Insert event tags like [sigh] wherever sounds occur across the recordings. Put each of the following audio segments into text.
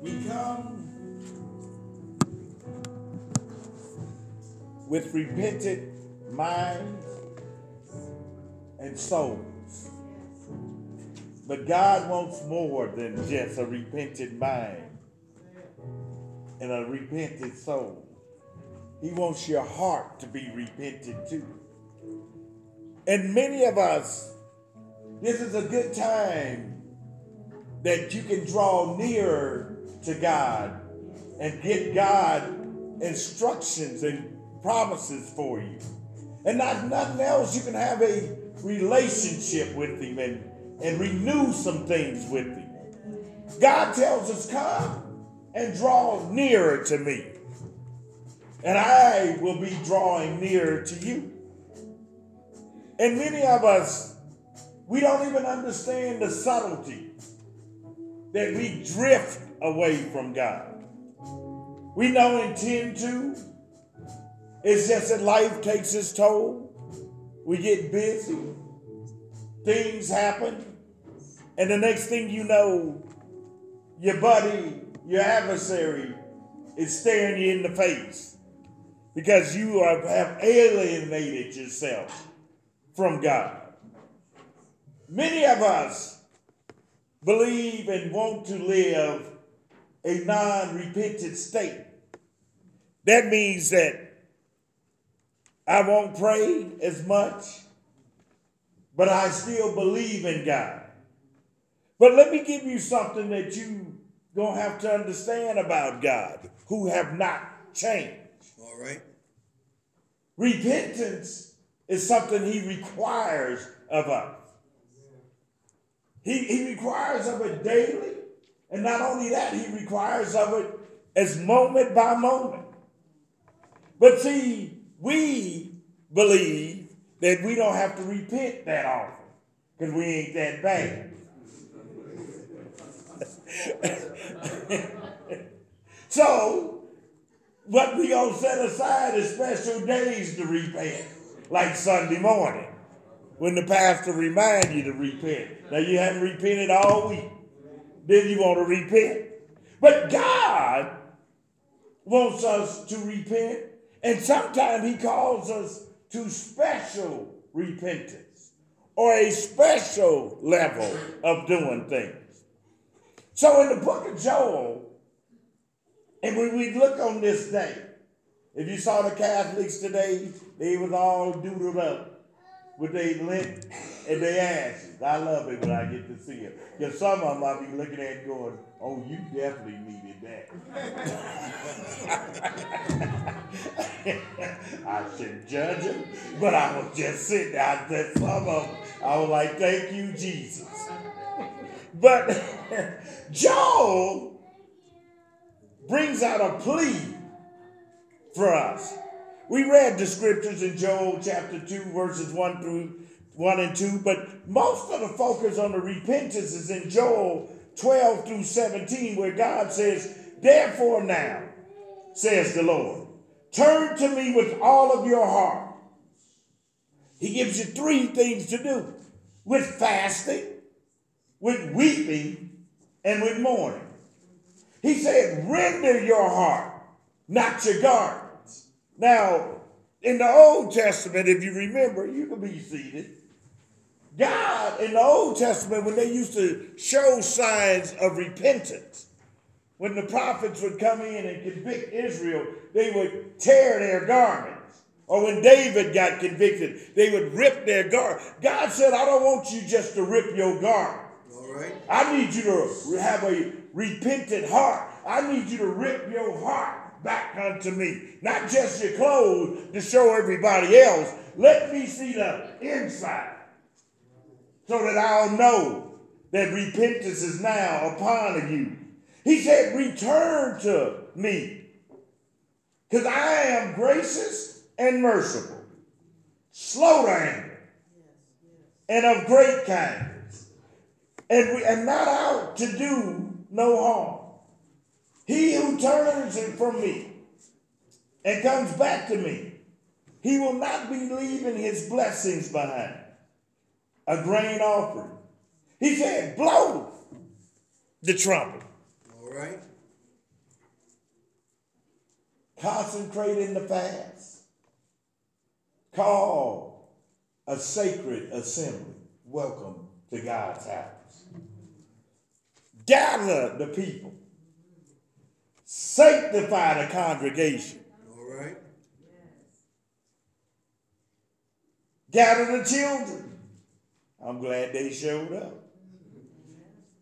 We come with repentant minds and souls. But God wants more than just a repentant mind and a repentant soul. He wants your heart to be repentant too. And many of us, this is a good time that you can draw nearer to God and get God instructions and promises for you. And not nothing else, you can have a relationship with Him and, and renew some things with Him. God tells us, Come and draw nearer to me, and I will be drawing nearer to you. And many of us, we don't even understand the subtlety that we drift away from God. We don't intend to. It's just that life takes its toll. We get busy. Things happen. And the next thing you know, your buddy, your adversary, is staring you in the face because you are, have alienated yourself from God. Many of us believe and want to live a non repentant state. That means that I won't pray as much, but I still believe in God. But let me give you something that you don't have to understand about God who have not changed. All right. Repentance is something he requires of us. He, he requires of it daily, and not only that, he requires of it as moment by moment. But see, we believe that we don't have to repent that often because we ain't that bad. [laughs] so, what we gonna set aside is special days to repent, like Sunday morning, when the pastor remind you to repent. Now you haven't repented all week, then you want to repent. But God wants us to repent, and sometimes He calls us to special repentance or a special level of doing things. So in the book of Joel, and when we look on this day, if you saw the Catholics today, they was all doodled up with their Lent and their ashes. I love it when I get to see it. Because some of them I be looking at going, oh, you definitely needed that. [laughs] I shouldn't judge them, but I was just sitting there. I said some of them, I was like, thank you, Jesus. But [laughs] Joel brings out a plea for us. We read the scriptures in Joel chapter 2, verses 1 through 1 and 2, but most of the focus on the repentance is in Joel 12 through 17, where God says, Therefore now, says the Lord, turn to me with all of your heart. He gives you three things to do with fasting, with weeping, and with mourning. He said, render your heart, not your garments. Now, in the Old Testament, if you remember, you can be seated. God, in the Old Testament, when they used to show signs of repentance, when the prophets would come in and convict Israel, they would tear their garments. Or when David got convicted, they would rip their garment. God said, I don't want you just to rip your garment. All right. I need you to have a repentant heart. I need you to rip your heart back unto me. Not just your clothes to show everybody else. Let me see the inside so that I'll know that repentance is now upon you. He said, Return to me, because I am gracious and merciful, slow to anger, and of great kindness, and, we, and not out to do no harm. He who turns from me and comes back to me, he will not be leaving his blessings behind. A grain offering. He said, blow the trumpet. All right. Concentrate in the fast. Call a sacred assembly. Welcome to God's house. Gather the people. Sanctify the congregation. All right. Gather the children. I'm glad they showed up.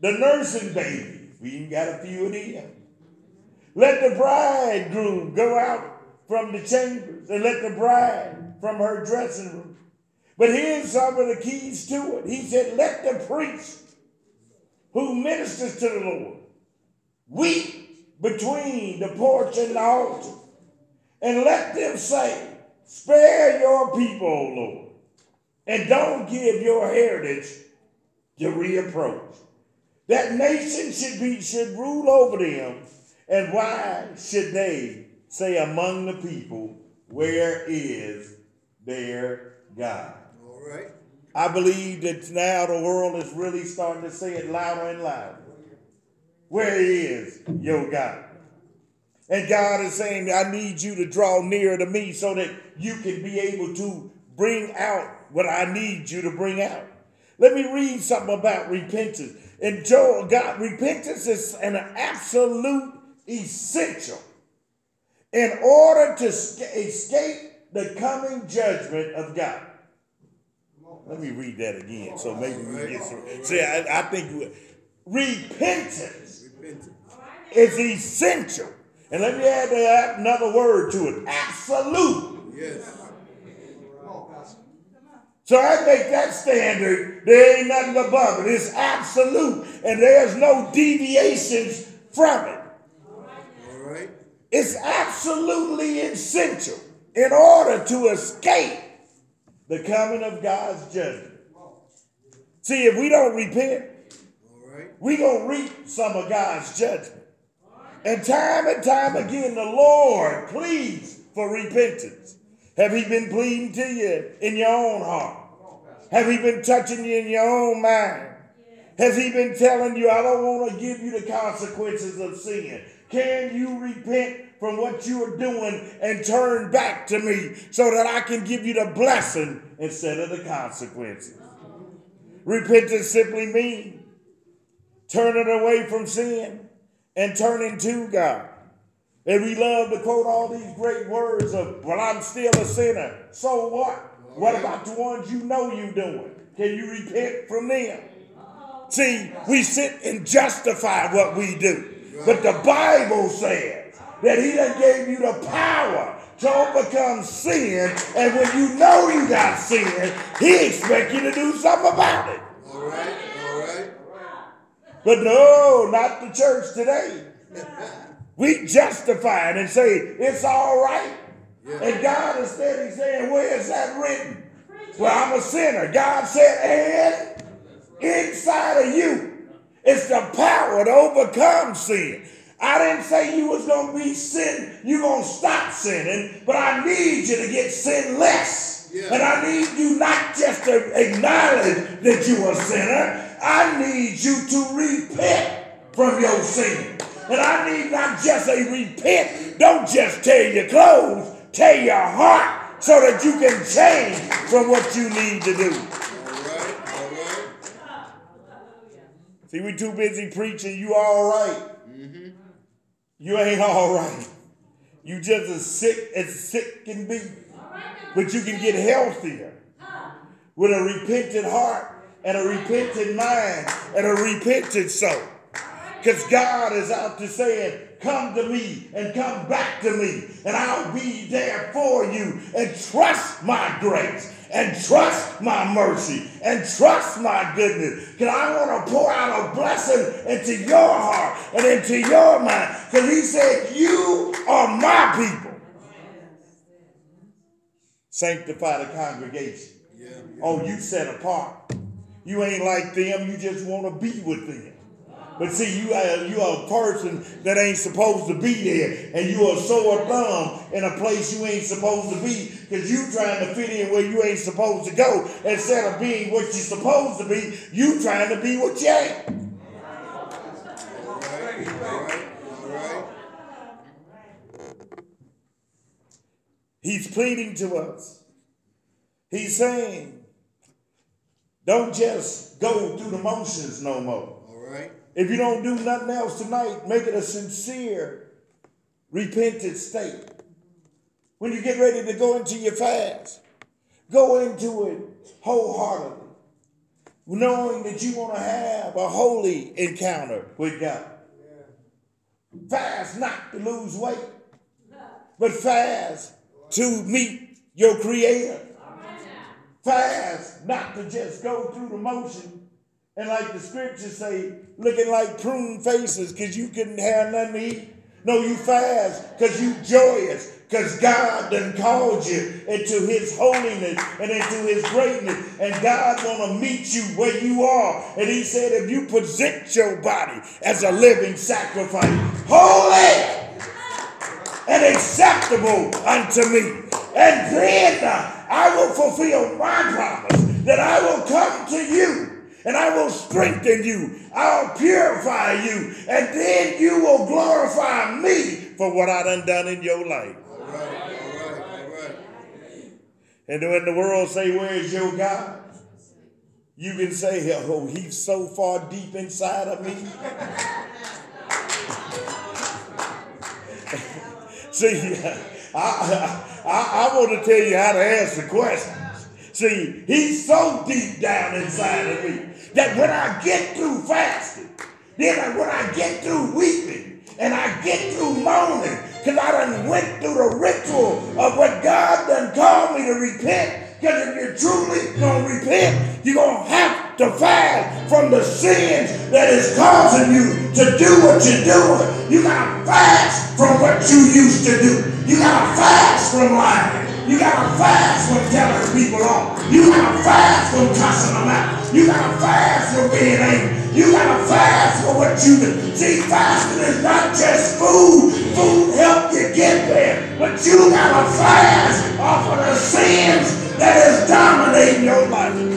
The nursing babies. We even got a few of them. Let the bridegroom go out from the chambers and let the bride from her dressing room. But here's some of the keys to it. He said, Let the priest who ministers to the Lord weep between the porch and the altar, and let them say, Spare your people, O Lord, and don't give your heritage to reapproach. That nation should be should rule over them and why should they say among the people, Where is their God? All right. I believe that now the world is really starting to say it louder and louder. Where is your God? And God is saying, I need you to draw nearer to me so that you can be able to bring out what I need you to bring out. Let me read something about repentance. And Joel, God, repentance is an absolute essential in order to escape the coming judgment of God. Let me read that again, so maybe we get some. See, I, I think repentance Is essential, and let me add another word to it: absolute. Yes. So I make that standard. There ain't nothing above it. It's absolute, and there's no deviations from it. All right. It's absolutely essential in order to escape the coming of God's judgment. See, if we don't repent, All right. we gonna reap some of God's judgment. And time and time again, the Lord pleads for repentance. Have He been pleading to you in your own heart? Have He been touching you in your own mind? Has He been telling you, I don't want to give you the consequences of sin? Can you repent from what you are doing and turn back to me so that I can give you the blessing instead of the consequences? Repentance simply means turning away from sin and turning to God. And we love to quote all these great words of, well, I'm still a sinner. So what? What about the ones you know you doing? Can you repent from them? See, we sit and justify what we do. But the Bible says that he done gave you the power to overcome sin. And when you know you got sin, he expects you to do something about it. All right. But no, not the church today. We justify it and say it's all right. And God instead he's saying, where is that written? Well, I'm a sinner. God said, and inside of you, it's the power to overcome sin. I didn't say you was gonna be sin, You're gonna stop sinning, but I need you to get sinless. Yeah. And I need you not just to acknowledge that you're a sinner, I need you to repent from your sin. And I need not just a repent, don't just tear your clothes, tear your heart so that you can change from what you need to do. All right. All right. See, we're too busy preaching, you all right. mm-hmm. You ain't all right. You just as sick as sick can be. But you can get healthier with a repentant heart and a repentant mind and a repentant soul. Because God is out to saying, Come to me and come back to me, and I'll be there for you. And trust my grace, and trust my mercy, and trust my goodness. Because I want to pour out a blessing into your heart and into your mind. Because He said, You are my people. Sanctify the congregation. Yeah. Oh, you set apart. You ain't like them. You just want to be with them. But see, you are, you are a person that ain't supposed to be there, and you are sore thumb in a place you ain't supposed to be because you trying to fit in where you ain't supposed to go. Instead of being what you're supposed to be, you trying to be what you ain't. He's pleading to us. He's saying, don't just go through the motions no more. All right. If you don't do nothing else tonight, make it a sincere, repentant state. When you get ready to go into your fast, go into it wholeheartedly, knowing that you want to have a holy encounter with God. Fast not to lose weight, but fast to meet your Creator. Fast not to just go through the motion and like the scriptures say, looking like prune faces because you couldn't have nothing to eat. No, you fast because you joyous because God done called you into his holiness and into his greatness. And God want to meet you where you are. And he said, if you present your body as a living sacrifice, holy and acceptable unto me. And then uh, I will fulfill my promise that I will come to you and I will strengthen you. I'll purify you. And then you will glorify me for what I done done in your life. And when the world say, where's your God? You can say, oh, he's so far deep inside of me. [laughs] See, [laughs] I, I, I, want to tell you how to answer questions. See, he's so deep down inside of me that when I get through fasting, then when I get through weeping, and I get through moaning, because I done went through the ritual of what God done called me to repent. Because if you're truly going to repent, you're going to have to fast from the sins that is causing you to do what you're doing. You got to fast from what you used to do. You got to fast from lying. You gotta fast from telling people off. You gotta fast from cussing them out. You gotta fast from being angry. You gotta fast for what you do. See, fasting is not just food. Food help you get there. But you gotta fast off of the sins that is dominating your life.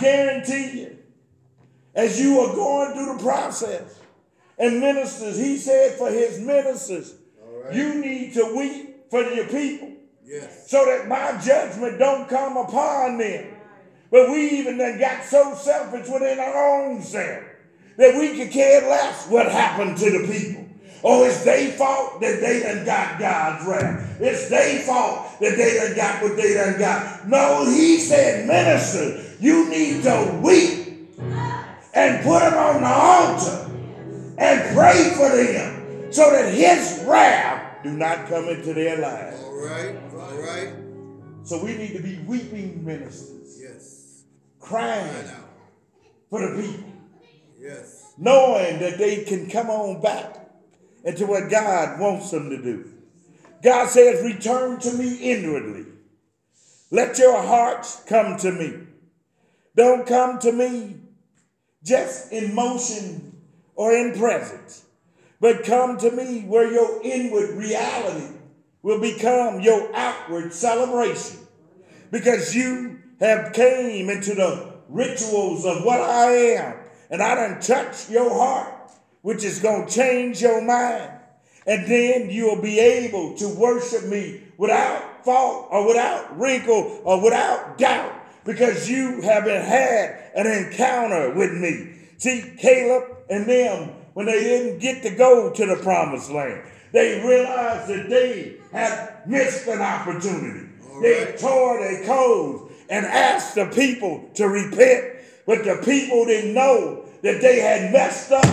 Guarantee you, as you are going through the process, and ministers, he said for his ministers, right. you need to weep for your people Yes. so that my judgment don't come upon them. But we even then got so selfish within our own self that we could care less what happened to the people. Oh, it's their fault that they done got God's wrath. It's their fault that they done got what they done got. No, he said, minister, you need to weep and put them on the altar and pray for them so that his wrath do not come into their lives. All right. All right. So we need to be weeping ministers, Yes. crying for the people, Yes. knowing that they can come on back into what God wants them to do. God says, Return to me inwardly. Let your hearts come to me. Don't come to me just in motion or in presence, but come to me where your inward reality will become your outward celebration. Because you have came into the rituals of what I am and I done touched your heart which is going to change your mind. And then you'll be able to worship me without fault or without wrinkle or without doubt because you haven't had an encounter with me. See, Caleb and them, when they didn't get to go to the promised land, they realized that they had missed an opportunity. All They tore their clothes and asked the people to repent, but the people didn't know that they had messed up.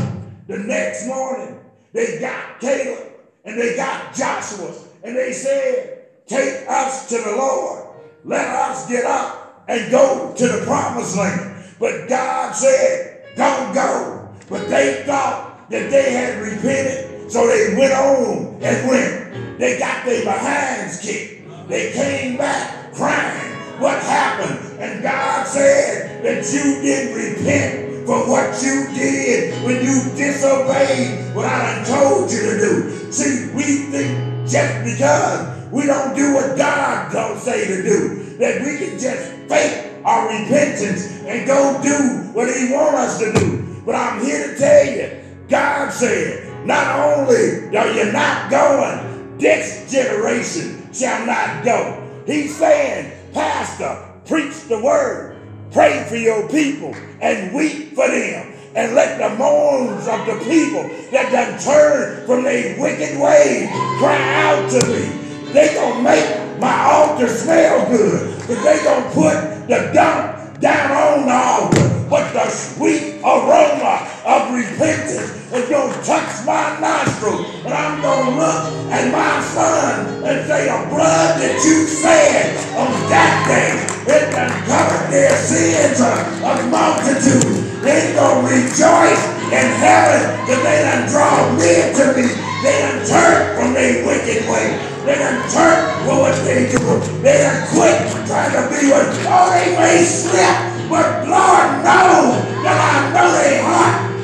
The next morning, they got Caleb and they got Joshua and they said, Take us to the Lord. Let us get up and go to the promised land. But God said, Don't go. But they thought that they had repented, so they went on and went. They got their behinds kicked. They came back crying. What happened? And God said that you didn't repent for what you did when you disobeyed what I told you to do. See, we think just because we don't do what God don't say to do, that we can just fake our repentance and go do what he want us to do. But I'm here to tell you, God said, not only are you not going, this generation shall not go. He's saying, Pastor, preach the word, pray for your people, and weep for them. And let the moans of the people that done turn from their wicked ways cry out to me. They gonna make my altar smell good. But they gonna put the dump down on the altar. But the sweet aroma of repentance is going to touch my nostril. And I'm going to look at my son and say, the blood that you said on that day, it done covered their sins of multitude. They to rejoice in heaven that they done draw near to me. They done turn from their wicked way. They done turn from what they do. They done quit trying to be what, oh, they may slip. But Lord knows that I know they heart.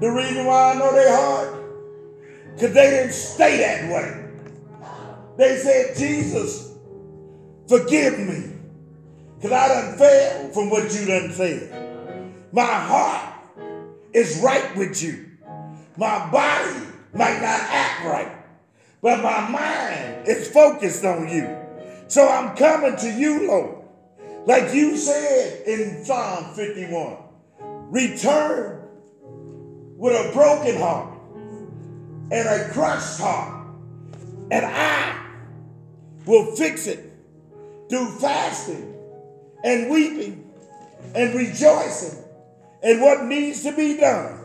The reason why I know they heart, because they didn't stay that way. They said, Jesus, forgive me, because I done fell from what you done said. My heart is right with you. My body might not act right, but my mind is focused on you. So I'm coming to you, Lord. Like you said in Psalm 51 return with a broken heart and a crushed heart, and I will fix it through fasting and weeping and rejoicing and what needs to be done.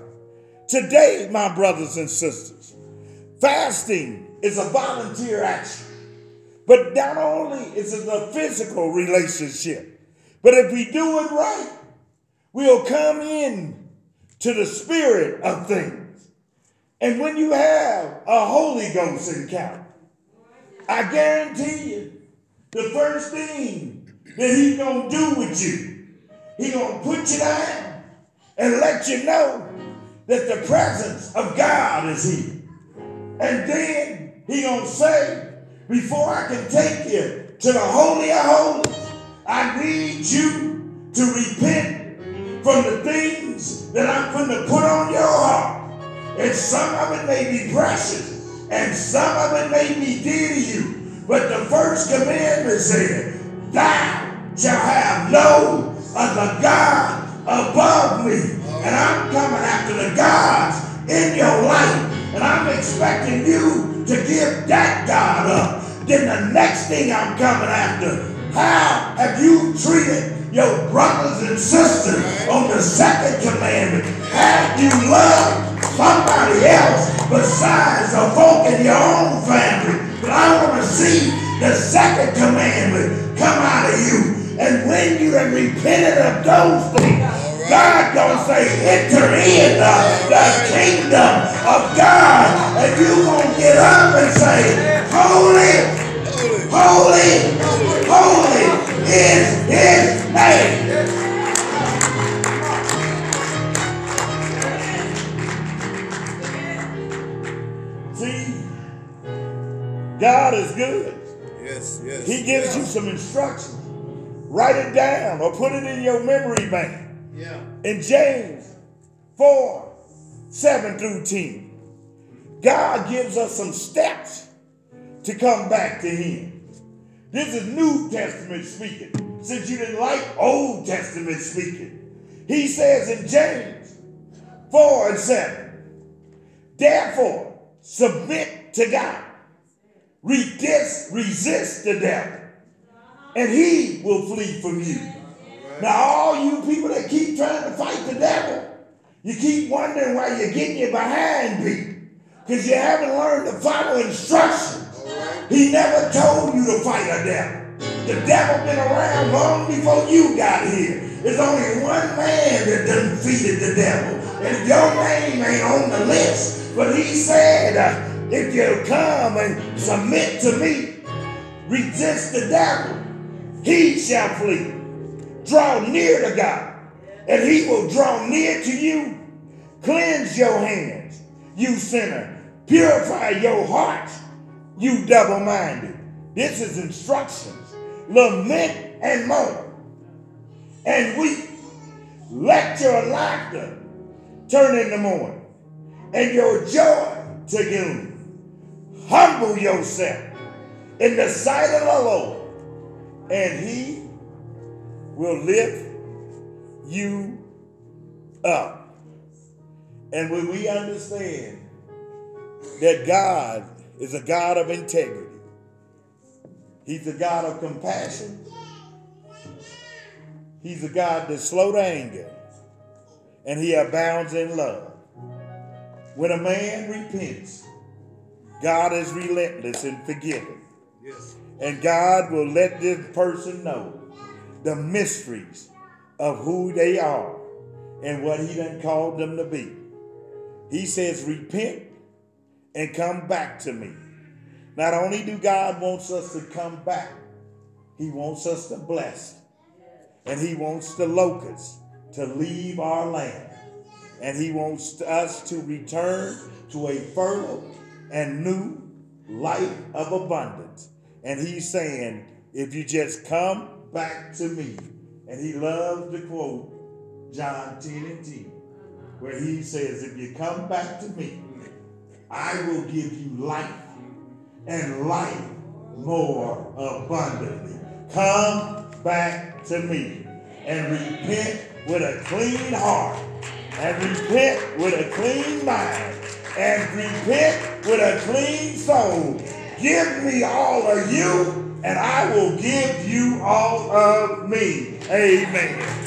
Today, my brothers and sisters, fasting is a volunteer action. But not only is it a physical relationship, but if we do it right, we'll come in to the spirit of things. And when you have a Holy Ghost encounter, I guarantee you, the first thing that he's gonna do with you, he gonna put you down and let you know that the presence of God is here. And then he gonna say, before I can take you to the Holy of Holies, I need you to repent from the things that I'm going to put on your heart. And some of it may be precious, and some of it may be dear to you. But the first commandment said, Thou shalt have no other God above me. And I'm coming after the gods in your life. And I'm expecting you to give that God up. Then the next thing I'm coming after, how have you treated your brothers and sisters on the second commandment? Have you loved somebody else besides the folk in your own family? But I want to see the second commandment come out of you. And when you have repented of those things, God gonna say, enter in the, the kingdom of God. And you gonna get up and say, holy, holy, holy is his name. See, God is good. Yes, yes. He gives yes. you some instructions. Write it down or put it in your memory bank. Yeah. In James 4 7 through 10, God gives us some steps to come back to Him. This is New Testament speaking, since you didn't like Old Testament speaking. He says in James 4 and 7, therefore submit to God, resist, resist the devil, and he will flee from you. Now, all you people that keep trying to fight the devil, you keep wondering why you're getting your behind beat because you haven't learned to follow instructions. He never told you to fight a devil. The devil been around long before you got here. There's only one man that defeated the devil. And your name ain't on the list. But he said, uh, if you come and submit to me, resist the devil, he shall flee. Draw near to God, and he will draw near to you. Cleanse your hands, you sinner. Purify your heart, you double minded. This is instructions. Lament and mourn and weep. Let your laughter turn into mourning and your joy to gloom. Humble yourself in the sight of the Lord, and He will lift you up. And when we understand that God is a God of integrity, He's a God of compassion, He's a God that's slow to anger, and He abounds in love. When a man repents, God is relentless in forgiving. Yes. And God will let this person know the mysteries of who they are and what He done called them to be. He says, Repent and come back to me. Not only do God wants us to come back, He wants us to bless. And He wants the locusts to leave our land. And He wants us to return to a fertile and new life of abundance. And He's saying, if you just come back to me. And He loves to quote John 10 and 10, where He says, if you come back to me, I will give you life and life more abundantly. Come back to me and repent with a clean heart and repent with a clean mind and repent with a clean soul. Give me all of you and I will give you all of me. Amen.